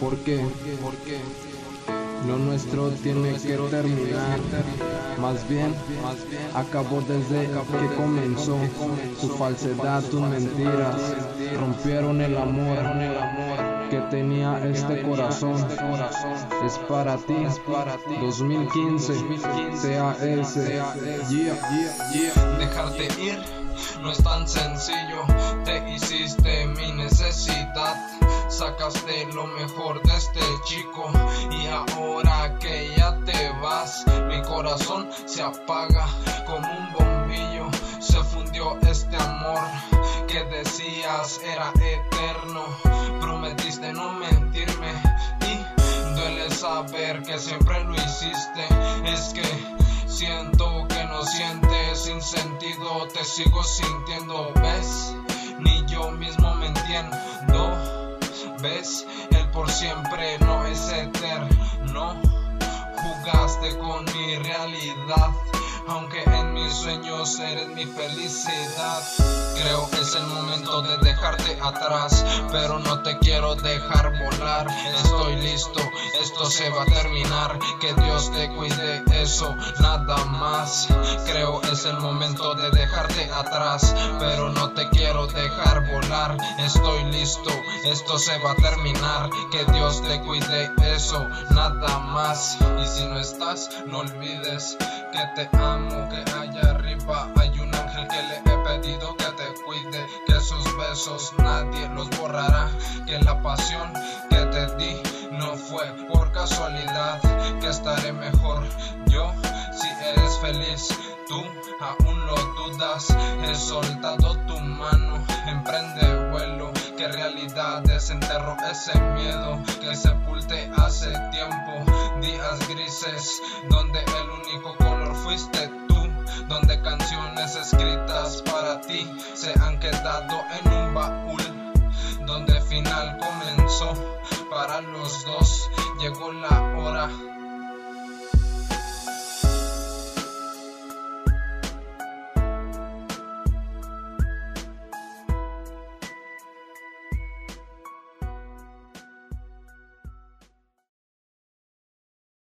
¿Por qué? Lo nuestro tiene que terminar. Más bien, acabó desde que comenzó. Tu falsedad, tus mentiras rompieron el amor que tenía este corazón. Es para ti. 2015 TAS. Dejarte ir no es tan sencillo. Te hiciste mi necesidad. Sacaste lo mejor de este chico y ahora que ya te vas, mi corazón se apaga como un bombillo. Se fundió este amor que decías era eterno. Prometiste no mentirme y duele saber que siempre lo hiciste. Es que siento que no sientes sin sentido, te sigo sintiendo, ¿ves? Ni yo mismo me entiendo el por siempre no es eterno. Jugaste con mi realidad, aunque en mis sueños eres mi felicidad. Creo que es el momento de dejarte atrás, pero no te quiero dejar volar. Estoy listo, esto se va a terminar. Que Dios te cuide, eso nada más. Creo es el momento de dejarte atrás, pero no te quiero dejar volar. Estoy listo, esto se va a terminar. Que Dios te cuide, eso nada más. Y si no estás, no olvides que te amo, que allá arriba hay un ángel que le he pedido que te cuide, que sus besos nadie los borrará, que la pasión que te di fue por casualidad, que estaré mejor. Yo si eres feliz. Tú aún lo dudas, he soltado tu mano, emprende vuelo, que realidad desenterro ese miedo que sepulte hace tiempo, días grises donde el único color fuiste tú, donde canciones escritas para ti se han quedado en un baúl, donde final comenzó. Para los dos, llegó la hora